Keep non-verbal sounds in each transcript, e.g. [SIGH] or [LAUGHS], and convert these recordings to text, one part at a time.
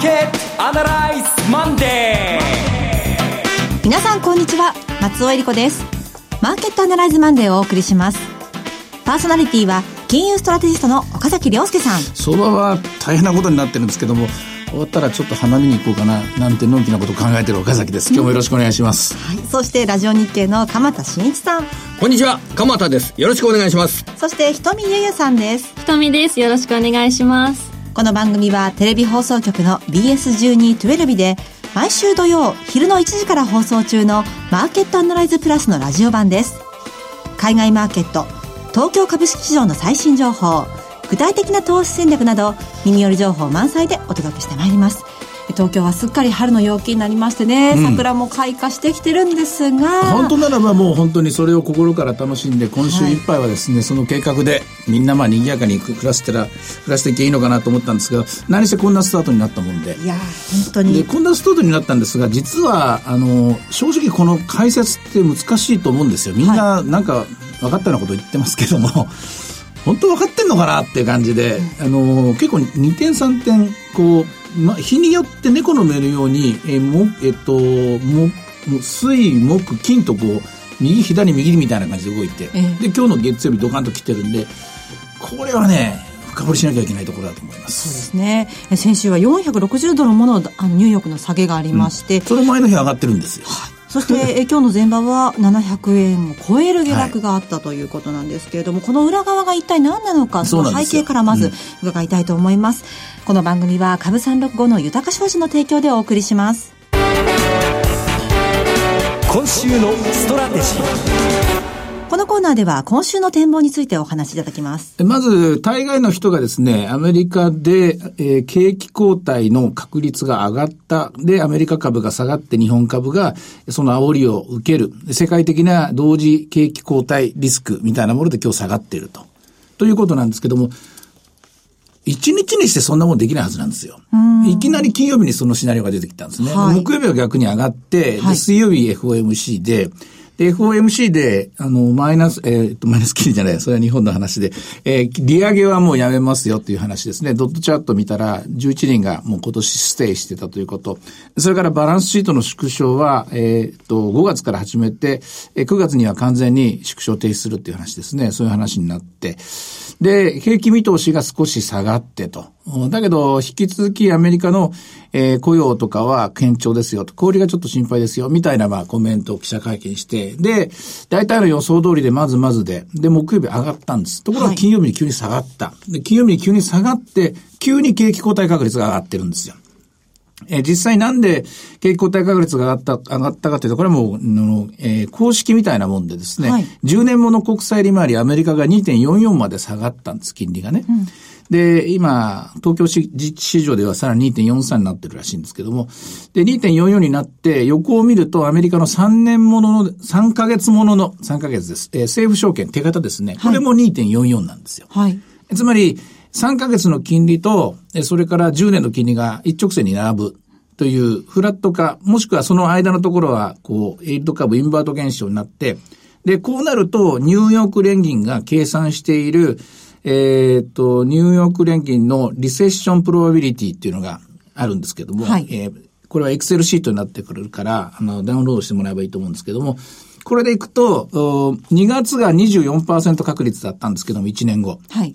ーケットアナライズマンデー皆さんこんにちは。松尾英里子です。マーケットアナライズマンデーをお送りします。パーソナリティは金融ストラテジストの岡崎良介さん。相場は大変なことになってるんですけども終わったらちょっと花見に行こうかななんてのんきなことを考えてる岡崎です。今日もよろしくお願いします、はい、そしてラジオ日経の鎌田伸一さん。こんにちは。鎌田です。よろしくお願いします。そして瞳ゆゆさんです。瞳です。よろしくお願いしますこの番組はテレビ放送局の BS1212 で毎週土曜昼の1時から放送中のマーケットアナライズプラスのラジオ版です。海外マーケット東京株式市場の最新情報具体的な投資戦略など耳寄り情報満載でお届けしてまいります。東京はすっかり春の陽気になりましてね、うん、桜も開花してきてるんですが。本当ならばもう本当にそれを心から楽しんで今週いっぱいはですね、はい、その計画でみんなまあ賑やかに暮らしてら暮らしていけばいいのかなと思ったんですが何せこんなスタートになったもんで。いや本当に。でこんなスタートになったんですが実はあの正直この解説って難しいと思うんですよ。みんななんか分かったようなこと言ってますけども、[LAUGHS] 本当分かってんのかなっていう感じで、あのー、結構2点3点こう、ま、日によって猫の目のように、えー、もえっとも水木金とこう右左右みたいな感じで動いて、えで今日の月曜日ドカンと来てるんでこれはね深掘りしなきゃいけないところだと思います。そうですね。先週は460ドルものあのニューヨークの下げがありまして、うん、それ前の日上がってるんですよ、はいそして [LAUGHS] 今日の前場は700円を超える下落があったということなんですけれども、はい、この裏側が一体何なのかその背景からまず伺いたいと思います、うん、この番組は株365の豊か商事の提供でお送りします。今週のストラテジーこのコーナーでは今週の展望についてお話しいただきます。まず、大概の人がですね、アメリカで、えー、景気後退の確率が上がった。で、アメリカ株が下がって日本株がその煽りを受ける。世界的な同時景気後退リスクみたいなもので今日下がっていると。ということなんですけども、一日にしてそんなもんできないはずなんですよ。いきなり金曜日にそのシナリオが出てきたんですね。はい、木曜日は逆に上がって、で水曜日 FOMC で、FOMC で、あの、マイナス、えー、っと、マイナス金利じゃない、それは日本の話で、えー、利上げはもうやめますよっていう話ですね。ドットチャット見たら、11人がもう今年ステイしてたということ。それからバランスシートの縮小は、えー、っと、5月から始めて、えー、9月には完全に縮小停止するっていう話ですね。そういう話になって。で、景気見通しが少し下がってと。だけど、引き続きアメリカの、えー、雇用とかは堅調ですよと。小売がちょっと心配ですよ。みたいな、まあ、コメントを記者会見して。で、大体の予想通りでまずまずで。で、木曜日上がったんです。ところが金曜日に急に下がった。で、金曜日に急に下がって、急に景気後退確率が上がってるんですよ。え実際なんで景気後退確率が上がった、上がったかというと、これはもう、のえー、公式みたいなもんでですね、はい、10年もの国債利回りアメリカが2.44まで下がったんです、金利がね。うんで、今、東京市場ではさらに2.43になってるらしいんですけども、で、2.44になって、横を見るとアメリカの3年ものの、3ヶ月ものの、3ヶ月です。えー、政府証券、手形ですね。これも2.44なんですよ。はい。つまり、3ヶ月の金利と、それから10年の金利が一直線に並ぶというフラット化、もしくはその間のところは、こう、エイド株インバート現象になって、で、こうなると、ニューヨーク連銀が計算している、えっ、と、ニューヨーク連銀のリセッションプロバビリティっていうのがあるんですけども、はい、えー、これはエクセルシートになってくるから、あの、ダウンロードしてもらえばいいと思うんですけども、これでいくと、2月が24%確率だったんですけども、1年後。はい。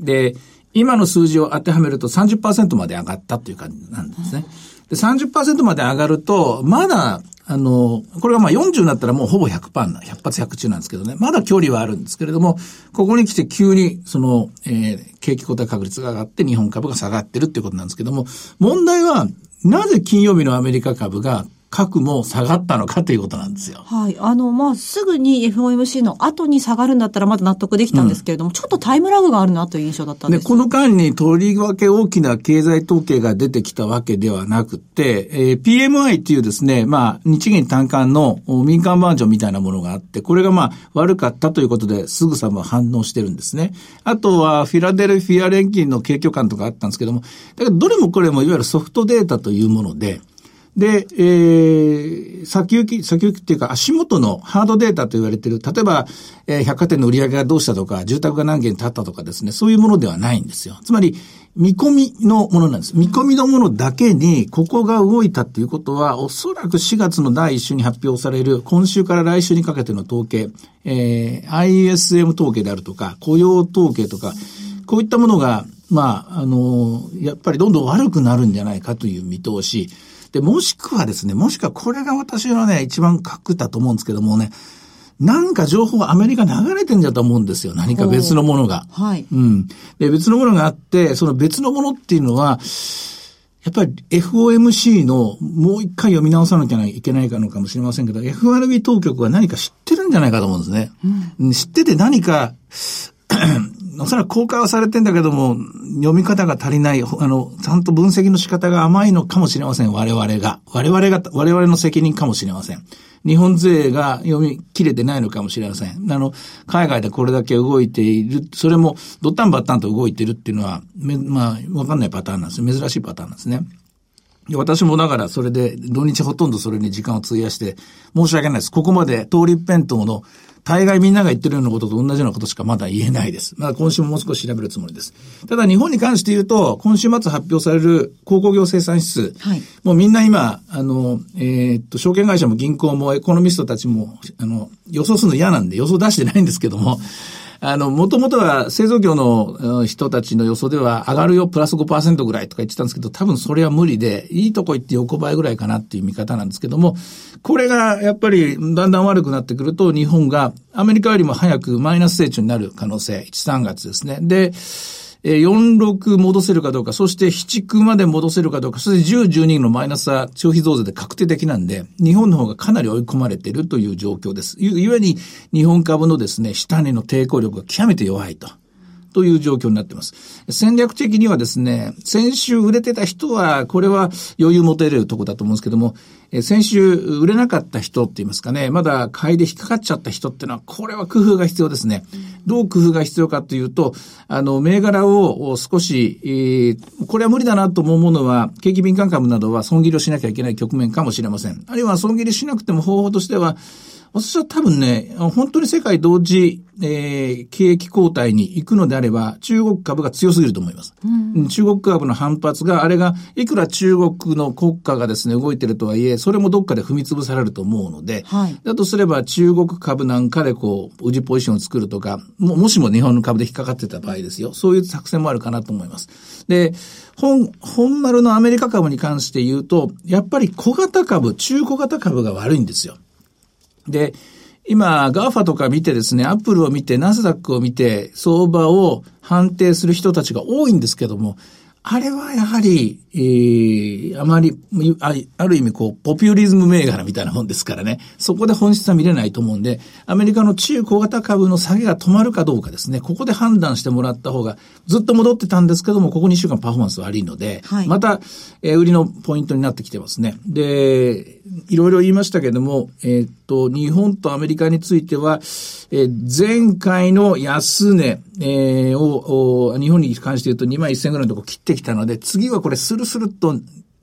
で、今の数字を当てはめると30%まで上がったという感じなんですね。で、30%まで上がると、まだ、あの、これがまあ40になったらもうほぼ100%な、100発100中なんですけどね。まだ距離はあるんですけれども、ここに来て急にその、えー、景気後退確率が上がって日本株が下がってるっていうことなんですけども、問題は、なぜ金曜日のアメリカ株が核も下がったのかということなんですよ。はい。あの、まあ、すぐに FOMC の後に下がるんだったらまだ納得できたんですけれども、うん、ちょっとタイムラグがあるなという印象だったんですで、この間にとりわけ大きな経済統計が出てきたわけではなくて、えー、PMI っていうですね、まあ、日銀単価の民間バージョンみたいなものがあって、これがまあ、悪かったということですぐさま反応してるんですね。あとは、フィラデルフィア連銀の景況感とかあったんですけども、だけどどれもこれもいわゆるソフトデータというもので、で、えー、先行き、先行きっていうか足元のハードデータと言われている、例えば、えー、百貨店の売り上げがどうしたとか、住宅が何件建ったとかですね、そういうものではないんですよ。つまり、見込みのものなんです。見込みのものだけに、ここが動いたっていうことは、おそらく4月の第1週に発表される、今週から来週にかけての統計、えー、ISM 統計であるとか、雇用統計とか、こういったものが、まあ、あの、やっぱりどんどん悪くなるんじゃないかという見通し。で、もしくはですね、もしくはこれが私のね、一番書くだと思うんですけどもね、なんか情報がアメリカ流れてんじゃと思うんですよ。何か別のものが。はい。うん。で、別のものがあって、その別のものっていうのは、やっぱり FOMC のもう一回読み直さなきゃいけないかのかもしれませんけど、FRB 当局は何か知ってるんじゃないかと思うんですね。うん、知ってて何か、おそらく公開はされてんだけども、読み方が足りない、あの、ちゃんと分析の仕方が甘いのかもしれません、我々が。我々が、我々の責任かもしれません。日本勢が読み切れてないのかもしれません。あの、海外でこれだけ動いている、それも、ドッタンバッタンと動いてるっていうのは、まあ、わかんないパターンなんです。珍しいパターンなんですね。私もだからそれで土日ほとんどそれに時間を費やして申し訳ないです。ここまで通り弁当の大概みんなが言ってるようなことと同じようなことしかまだ言えないです。まだ今週ももう少し調べるつもりです。ただ日本に関して言うと、今週末発表される鉱工業生産指数。はい、もうみんな今、あの、えー、っと、証券会社も銀行もエコノミストたちも、あの、予想するの嫌なんで予想出してないんですけども、あの、もともとは製造業の人たちの予想では上がるよ、プラス5%ぐらいとか言ってたんですけど、多分それは無理で、いいとこ行って横ばいぐらいかなっていう見方なんですけども、これがやっぱりだんだん悪くなってくると、日本がアメリカよりも早くマイナス成長になる可能性、1、3月ですね。で、え46戻せるかどうか、そして7、9まで戻せるかどうか、そして10、12のマイナスは消費増税で確定的なんで、日本の方がかなり追い込まれているという状況です。ゆ、ゆえに日本株のですね、下値の抵抗力が極めて弱いと。という状況になっています。戦略的にはですね、先週売れてた人は、これは余裕持てるとこだと思うんですけども、先週売れなかった人って言いますかね、まだ買いで引っかかっちゃった人っていうのは、これは工夫が必要ですね。どう工夫が必要かというと、あの、銘柄を少し、えー、これは無理だなと思うものは、景気敏感株などは損切りをしなきゃいけない局面かもしれません。あるいは損切りしなくても方法としては、私は多分ね、本当に世界同時、えー、景気後退に行くのであれば、中国株が強すぎると思います。うん、中国株の反発が、あれが、いくら中国の国家がですね、動いてるとはいえ、それもどっかで踏み潰されると思うので、はい、だとすれば中国株なんかでこう、売りポジションを作るとか、ももしも日本の株で引っかかってた場合ですよ、そういう作戦もあるかなと思います。で、本、本丸のアメリカ株に関して言うと、やっぱり小型株、中小型株が悪いんですよ。で、今、GAFA とか見てですね、Apple を見て、ナスダックを見て、相場を判定する人たちが多いんですけども、あれはやはり、えー、あまり、あある意味こう、ポピュリズム銘柄みたいな本ですからね。そこで本質は見れないと思うんで、アメリカの中小型株の下げが止まるかどうかですね。ここで判断してもらった方が、ずっと戻ってたんですけども、ここ2週間パフォーマンス悪いので、はい、また、えー、売りのポイントになってきてますね。で、いろいろ言いましたけども、えー、っと、日本とアメリカについては、えー、前回の安値、えー、を、日本に関して言うと2万1000ぐらいのとこ切ってきたので、次はこれスルスルっと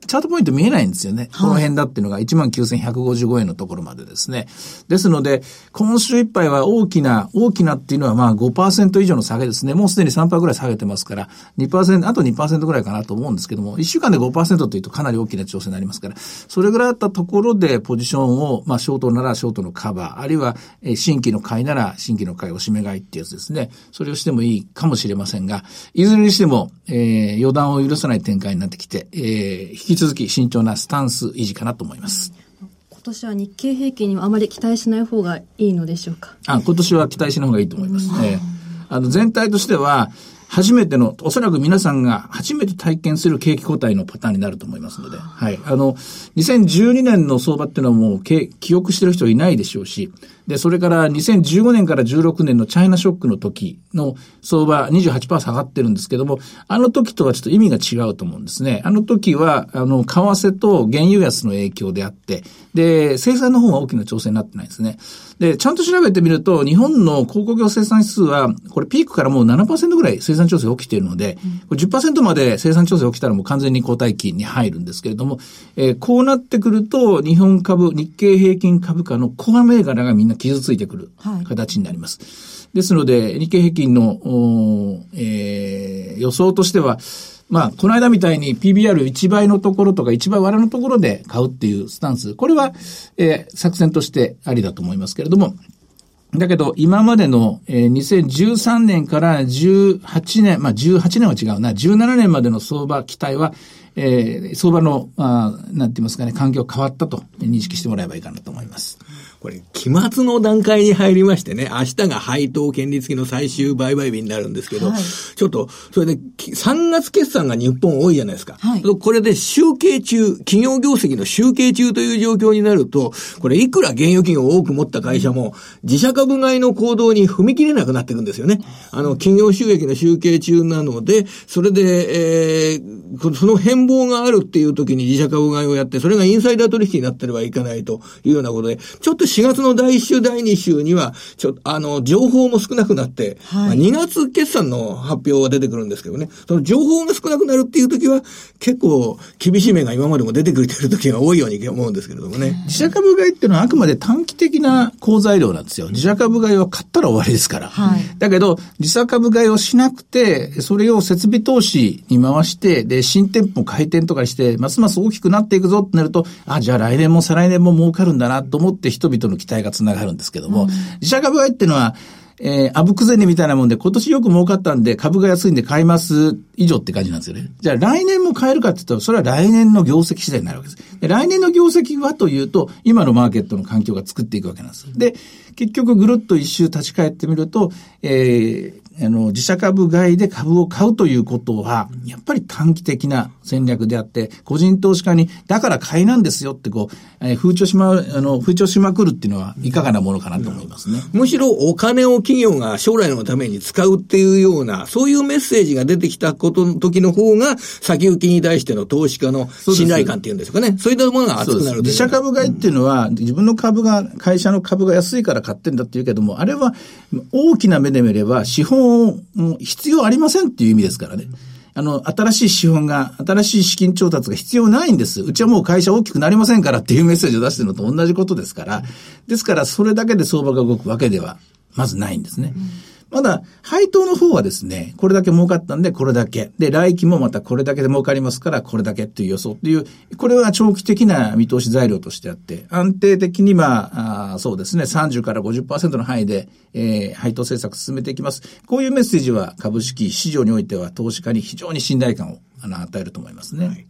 チャートポイント見えないんですよね。この辺だっていうのが19,155円のところまでですね。ですので、今週いっぱいは大きな、大きなっていうのはまあ5%以上の下げですね。もうすでに3%ぐらい下げてますから、2%、あと2%ぐらいかなと思うんですけども、1週間で5%というとかなり大きな調整になりますから、それぐらいあったところでポジションを、まあショートならショートのカバー、あるいは新規の買いなら新規の買いを締め買いっていうやつですね。それをしてもいいかもしれませんが、いずれにしても、えー、予断を許さない展開になってきて、えー、引き続き慎重なスタンス維持かなと思います。今年は日経平均にはあまり期待しない方がいいのでしょうか？あ今年は期待しない方がいいと思います。えー、あの全体としては、初めての、おそらく皆さんが初めて体験する景気後退のパターンになると思いますので、はい。あの、2012年の相場っていうのはもう記憶してる人いないでしょうし、で、それから2015年から16年のチャイナショックの時の相場28%下がってるんですけども、あの時とはちょっと意味が違うと思うんですね。あの時は、あの、為替と原油安の影響であって、で、生産の方が大きな調整になってないですね。で、ちゃんと調べてみると、日本の鉱工業生産指数は、これピークからもう7%ぐらい生産調整起きているので、これ10%まで生産調整起きたらもう完全に交代期に入るんですけれども、えー、こうなってくると、日本株、日経平均株価のコア銘柄がみんな傷ついてくる形になります。はい、ですので、日経平均の、えー、予想としては、まあ、この間みたいに PBR1 倍のところとか1倍割れのところで買うっていうスタンス。これは、えー、作戦としてありだと思いますけれども、だけど、今までの、えー、2013年から18年、まあ18年は違うな、17年までの相場期待は、えー、相場の、あなんて言いますかね、環境変わったと認識してもらえばいいかなと思います。これ、期末の段階に入りましてね、明日が配当権利付きの最終売買日になるんですけど、はい、ちょっと、それで、3月決算が日本多いじゃないですか。はい、これで集計中、企業業績の集計中という状況になると、これ、いくら現預金を多く持った会社も、自社株買いの行動に踏み切れなくなっていくんですよね。あの、企業収益の集計中なので、それで、えー、その変貌があるっていう時に自社株買いをやって、それがインサイダー取引になってればいかないというようなことで、ちょっと4月の第1週、第2週には、ちょっと、あの、情報も少なくなって、はい、2月決算の発表が出てくるんですけどね、その情報が少なくなるっていう時は、結構厳しい目が今までも出てくれてる時が多いように思うんですけれどもね。[LAUGHS] 自社株買いっていうのはあくまで短期的な好材料なんですよ。自社株買いは買ったら終わりですから。はい、だけど、自社株買いをしなくて、それを設備投資に回して、で、新店舗開店とかして、ますます大きくなっていくぞってなると、あ、じゃあ来年も再来年も儲かるんだなと思って人々の期待が繋がるんですけども、うん、自社株買いっていうのは、えー、あぶく銭みたいなもんで、今年よく儲かったんで、株が安いんで買います以上って感じなんですよね。じゃあ来年も買えるかって言ったら、それは来年の業績次第になるわけです。で来年の業績はというと、今のマーケットの環境が作っていくわけなんです。で、結局ぐるっと一周立ち返ってみると、えー、あの、自社株買いで株を買うということは、やっぱり短期的な戦略であって、個人投資家に、だから買いなんですよってこう、えー、風潮しま、あの、風潮しまくるっていうのは、いかがなものかなと思いますね。むしろお金を企業が将来のために使うっていうような、そういうメッセージが出てきたことの時の方が、先行きに対しての投資家の信頼感っていうんですかね。そういったものが厚くなる自社株買いっていうのは、自分の株が、会社の株が安いから買ってんだって言うけども、あれは大きな目で見れば、資本を必要ありませんっていう意味ですからね。あの、新しい資本が、新しい資金調達が必要ないんです。うちはもう会社大きくなりませんからっていうメッセージを出してるのと同じことですから、ですからそれだけで相場が動くわけでは、まずないんですね。うんまだ、配当の方はですね、これだけ儲かったんで、これだけ。で、来期もまたこれだけで儲かりますから、これだけっていう予想っていう、これは長期的な見通し材料としてあって、安定的にまあ、あそうですね、30から50%の範囲で、えー、配当政策進めていきます。こういうメッセージは株式市場においては投資家に非常に信頼感をあの、与えると思いますね。はい、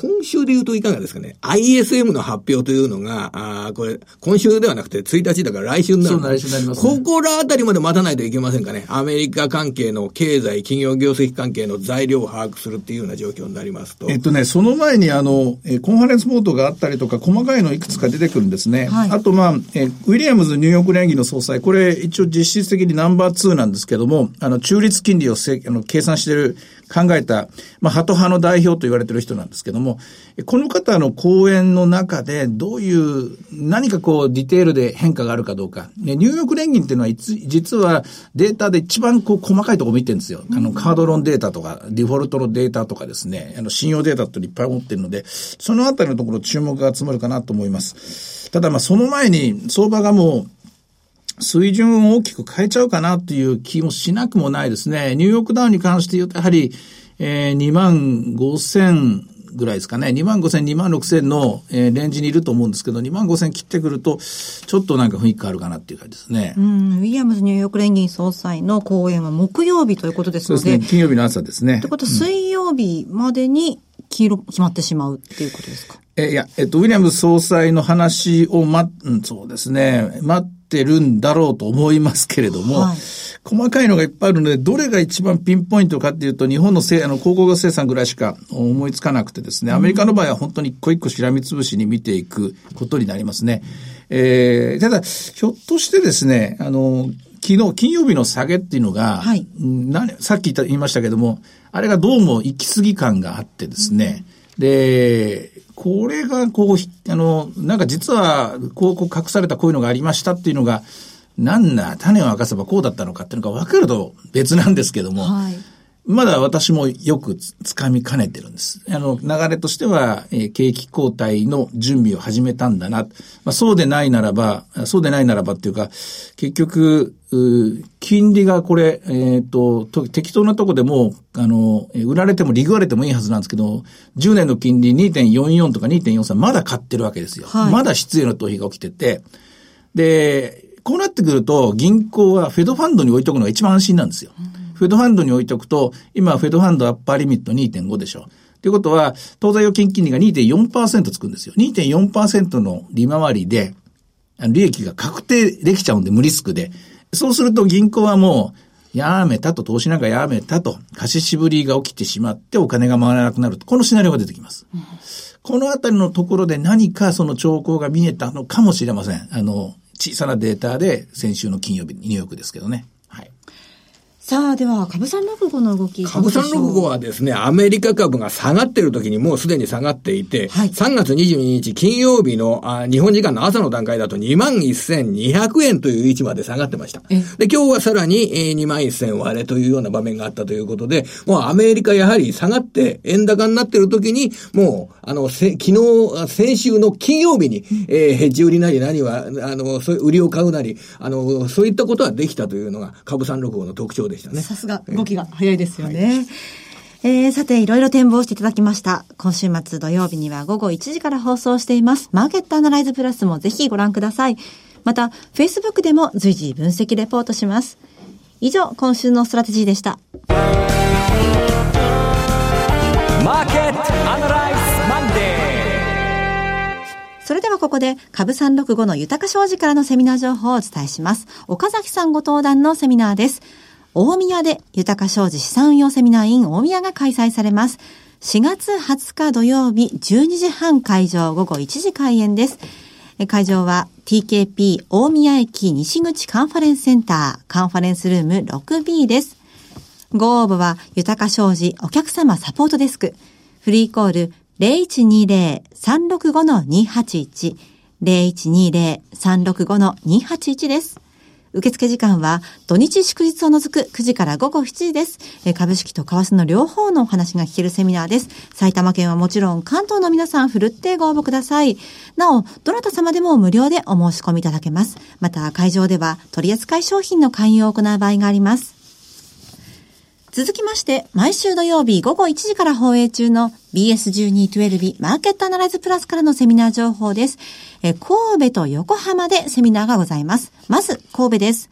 今週で言うといかがですかね ?ISM の発表というのが、あこれ、今週ではなくて1日だから来週になる。そう、来週になります、ね、ここらあたりまで待たないといけませんかね。アメリカ関係の経済、企業業績関係の材料を把握するっていうような状況になりますと。えっとね、その前にあの、えコンファレンスボードがあったりとか、細かいのいくつか出てくるんですね。はい、あとまあ、えウィリアムズニューヨーク連銀の総裁、これ一応実質的にナンバー2なんですけども、あの、中立金利をせあの計算している考えた、まあ、ハト派の代表と言われてる人なんですけども、この方の講演の中でどういう、何かこう、ディテールで変化があるかどうか。ニューヨーク連銀っていうのは、実はデータで一番こう、細かいところ見てるんですよ。あの、カードロンデータとか、デフォルトのデータとかですね、あの、信用データっていっぱい持ってるので、そのあたりのところ注目が集まるかなと思います。ただまあ、その前に、相場がもう、水準を大きく変えちゃうかなっていう気もしなくもないですね。ニューヨークダウンに関して言うと、やはり、えー、2万5千ぐらいですかね。2万5千、2万6千の、えー、レンジにいると思うんですけど、2万5千切ってくると、ちょっとなんか雰囲気変わるかなっていう感じですね。うん、ウィリアムズニューヨーク連銀総裁の講演は木曜日ということですので。そうですね。金曜日の朝ですね。ということは、水曜日までに黄色決まってしまうっていうことですか、えいや、えっと、ウィリアムズ総裁の話をま、うん、そうですね、待ってるんだろうと思いますけれども、はい、細かいのがいっぱいあるので、どれが一番ピンポイントかっていうと、日本のせあの、広告生産ぐらいしか思いつかなくてですね、アメリカの場合は本当に一個一個しらみつぶしに見ていくことになりますね。えー、ただ、ひょっとしてですね、あの、昨日、金曜日の下げっていうのが、はい、なさっき言いましたけども、あれがどうも行き過ぎ感があってですね、うん、で、これが、こう、あの、なんか実は、こう、こう隠されたこういうのがありましたっていうのが、なんだ、種を明かせばこうだったのかっていうのが分かると別なんですけども、はい、まだ私もよくつかみかねてるんです。あの、流れとしては、えー、景気後退の準備を始めたんだな。まあ、そうでないならば、そうでないならばっていうか、結局、金利がこれ、えっ、ー、と、適当なとこでも、あの、売られても利食われてもいいはずなんですけど、10年の金利2.44とか2.43まだ買ってるわけですよ。はい、まだ失礼な逃避が起きてて、で、こうなってくると、銀行はフェドファンドに置いとくのが一番安心なんですよ。フェドファンドに置いとくと、今フェドファンドアッパーリミット2.5でしょ。ということは、当座預金金利が2.4%つくんですよ。2.4%の利回りで、利益が確定できちゃうんで、無リスクで。そうすると銀行はもう、やめたと、投資なんかやめたと、貸し渋りが起きてしまってお金が回らなくなると、このシナリオが出てきます。うん、このあたりのところで何かその兆候が見えたのかもしれません。あの、小さなデータで先週の金曜日、ニューヨークですけどね。さあ、では、株三六五の動き。株三六五はですね、アメリカ株が下がってる時にもうすでに下がっていて、はい、3月22日金曜日のあ日本時間の朝の段階だと21,200円という位置まで下がってました。で、今日はさらに、えー、21,000割れというような場面があったということで、もうアメリカやはり下がって円高になってる時に、もう、あの、せ昨日、先週の金曜日に、えー、ヘッジ売りなり何は、あの、そう売りを買うなり、あの、そういったことはできたというのが株三六五の特徴でしたね。さすが、動きが早いですよね。はいえー、さて、いろいろ展望していただきました。今週末土曜日には午後1時から放送しています。マーケットアナライズプラスもぜひご覧ください。また、Facebook でも随時分析レポートします。以上、今週のストラテジーでした。マーケットアナライズマンデーそれではここで、株365の豊商事からのセミナー情報をお伝えします。岡崎さんご登壇のセミナーです。大宮で豊か商事資産運用セミナー in 大宮が開催されます。4月20日土曜日12時半会場午後1時開演です。会場は TKP 大宮駅西口カンファレンスセンターカンファレンスルーム 6B です。ご応募は豊か商事お客様サポートデスク。フリーコール0120-365-281 0120-365-281です。受付時間は土日祝日を除く9時から午後7時です。え株式と為替の両方のお話が聞けるセミナーです。埼玉県はもちろん関東の皆さんふるってご応募ください。なお、どなた様でも無料でお申し込みいただけます。また会場では取扱い商品の勧誘を行う場合があります。続きまして、毎週土曜日午後1時から放映中の BS1212 マーケットアナライズプラスからのセミナー情報です。え神戸と横浜でセミナーがございます。まず、神戸です。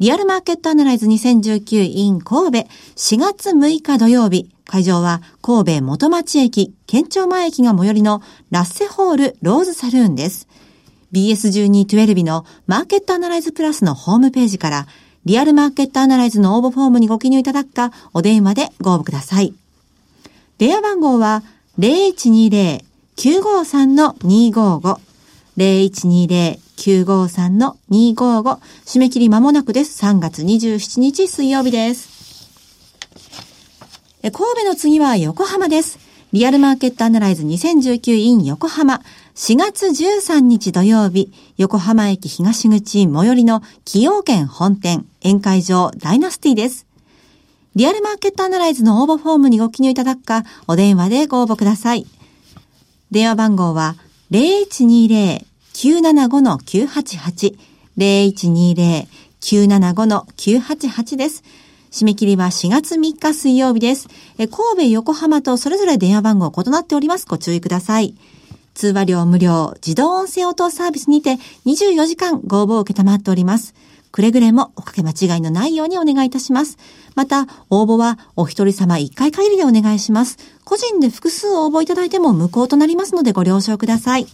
リアルマーケットアナライズ2019 in 神戸4月6日土曜日。会場は神戸元町駅、県庁前駅が最寄りのラッセホールローズサルーンです。BS1212 のマーケットアナライズプラスのホームページからリアルマーケットアナライズの応募フォームにご記入いただくか、お電話でご応募ください。電話番号は0120-953-255 0120-953-255締め切り間もなくです。3月27日水曜日です。神戸の次は横浜です。リアルマーケットアナライズ 2019in 横浜。4月13日土曜日、横浜駅東口最寄りの崎陽軒本店宴会場ダイナスティです。リアルマーケットアナライズの応募フォームにご記入いただくか、お電話でご応募ください。電話番号は0120-975-988 0120-975-988です。締め切りは4月3日水曜日です。神戸、横浜とそれぞれ電話番号異なっております。ご注意ください。通話料無料、自動音声応答サービスにて24時間ご応募を受けたまっております。くれぐれもおかけ間違いのないようにお願いいたします。また、応募はお一人様一回限りでお願いします。個人で複数応募いただいても無効となりますのでご了承ください。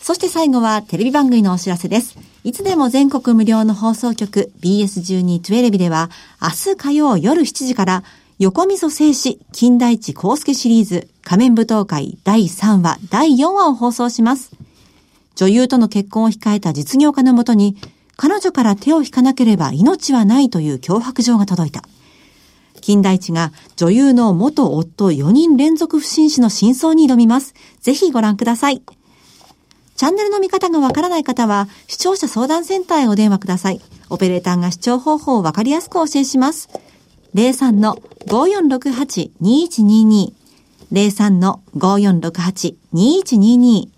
そして最後はテレビ番組のお知らせです。いつでも全国無料の放送局 BS1212 では明日火曜夜7時から横溝静止金田一康介シリーズ仮面舞踏会第3話、第4話を放送します。女優との結婚を控えた実業家のもとに、彼女から手を引かなければ命はないという脅迫状が届いた。金田一が女優の元夫4人連続不審死の真相に挑みます。ぜひご覧ください。チャンネルの見方がわからない方は、視聴者相談センターへお電話ください。オペレーターが視聴方法をわかりやすくお教えします。03-5468-2122 03-5468-2122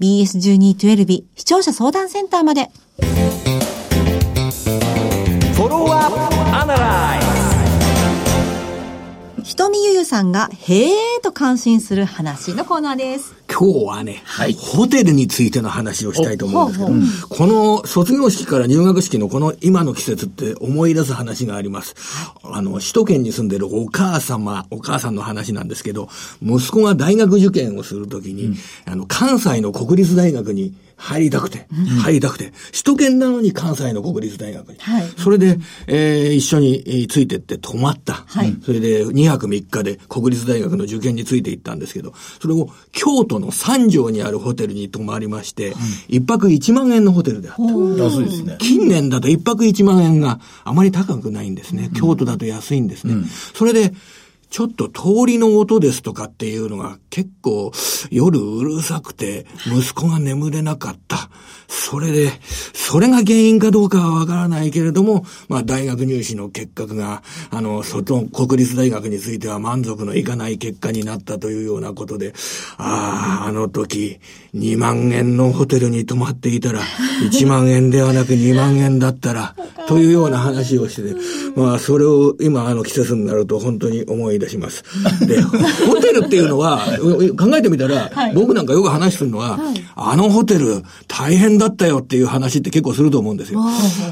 BS1212 視聴者相談センターまで。ひとみゆゆさんが、へーと感心する話のコーナーです。今日はね、はい、ホテルについての話をしたいと思うんですけど、この卒業式から入学式のこの今の季節って思い出す話があります。あの、首都圏に住んでるお母様、お母さんの話なんですけど、息子が大学受験をするときに、うん、あの、関西の国立大学に入りたくて、入りたくて、首都圏なのに関西の国立大学に。はい、それで、えー、一緒についてって泊まった。はい、それで、2泊3日で国立大学の受験について行ったんですけど、それを京都の三条にあるホテルに泊まりまして、一、泊1万円のホテルであった。安いですね。近年だと一泊1万円があまり高くないんですね。京都だと安いんですね。それで、ちょっと通りの音ですとかっていうのが結構夜うるさくて息子が眠れなかった。それで、それが原因かどうかはわからないけれども、まあ大学入試の結果が、あの、外、国立大学については満足のいかない結果になったというようなことで、ああ、あの時、2万円のホテルに泊まっていたら、[LAUGHS] 1万円ではなく2万円だったら、というような話をしてて、まあそれを今あの季節になると本当に思い出します。で、ホテルっていうのは、考えてみたら、はい、僕なんかよく話するのは、はい、あのホテル大変だったよっていう話って結構すると思うんですよ。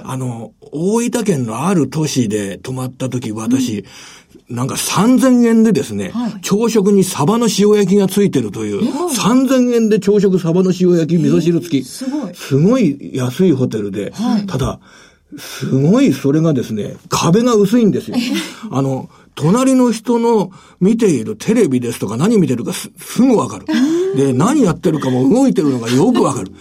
あ。の、大分県のある都市で泊まった時、私、うんなんか3000円でですね、はい、朝食にサバの塩焼きがついてるという、3000円で朝食サバの塩焼き味噌汁付き、すごい。すごい安いホテルで、はい、ただ、すごいそれがですね、壁が薄いんですよ。あの、隣の人の見ているテレビですとか何見てるかすぐわかる。で、何やってるかも動いてるのがよくわかる。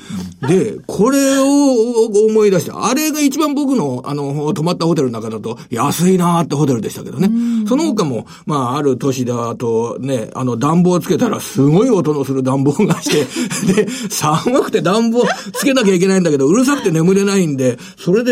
で、これを思い出して、あれが一番僕の、あの、泊まったホテルの中だと安いなーってホテルでしたけどね。その他も、まあ、ある都市だとね、あの、暖房つけたらすごい音のする暖房がして、[LAUGHS] で、寒くて暖房つけなきゃいけないんだけど、うるさくて眠れないんで、それで、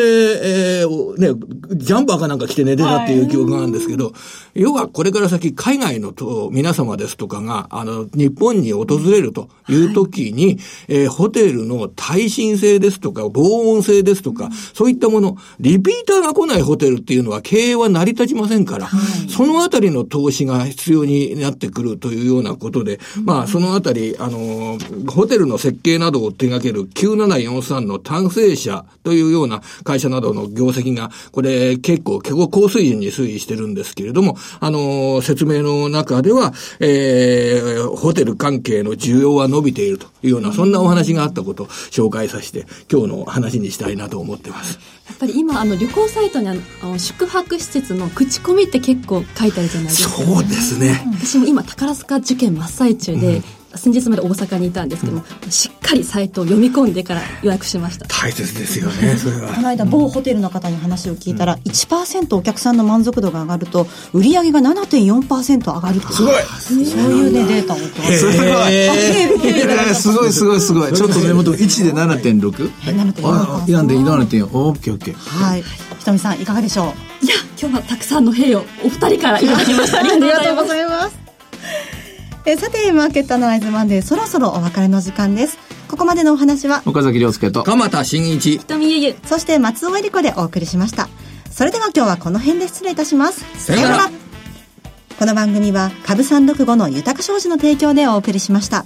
えー、ね、ジャンパーかなんか着て寝てたっていう記憶があるんですけど、要はこれから先海外のと皆様ですとかが、あの、日本に訪れるという時に、はい、えー、ホテルの耐震性ですとか、防音性ですとか、うん、そういったもの、リピーターが来ないホテルっていうのは経営は成り立ちませんから、はい、そのあたりの投資が必要になってくるというようなことで、うん、まあ、そのあたり、あの、ホテルの設計などを手掛ける9743の単成社というような会社などの業績が、これ結構、結構高水準に推移してるんですけれども、あの、説明の中では、えー、ホテル関係の需要は伸びているというような、そんなお話があったことを紹介させて、今日の話にしたいなと思ってます。やっぱり今、あの、旅行サイトにあの、宿泊施設の口コミって結構書いてあるじゃないですか。そうですね。私も今、宝塚受験真っ最中で、うん先日まで大阪にいたんですけども、うん、しっかりサイトを読み込んでから予約しました。大切ですよねそれは。この間某ホテルの方に話を聞いたら、うん、1%お客さんの満足度が上がると売り上げが7.4%上がるすごい。そういうねデータを持ってます。すごい。すごいすごいちょっと目元1で 7.6? 7.4%なんで7.4オッケーオッケー。はい。ひとみさんいかがでしょう？いや今日はたくさんの兵をお二人からいただきました。[LAUGHS] ありがとうございますえさて、マーケットアナライズマンデー、そろそろお別れの時間です。ここまでのお話は、岡崎亮介と、鎌田新一、瞳ゆゆ、そして松尾恵里子でお送りしました。それでは今日はこの辺で失礼いたします。さよなら。この番組は、株三六五の豊か商事の提供でお送りしました。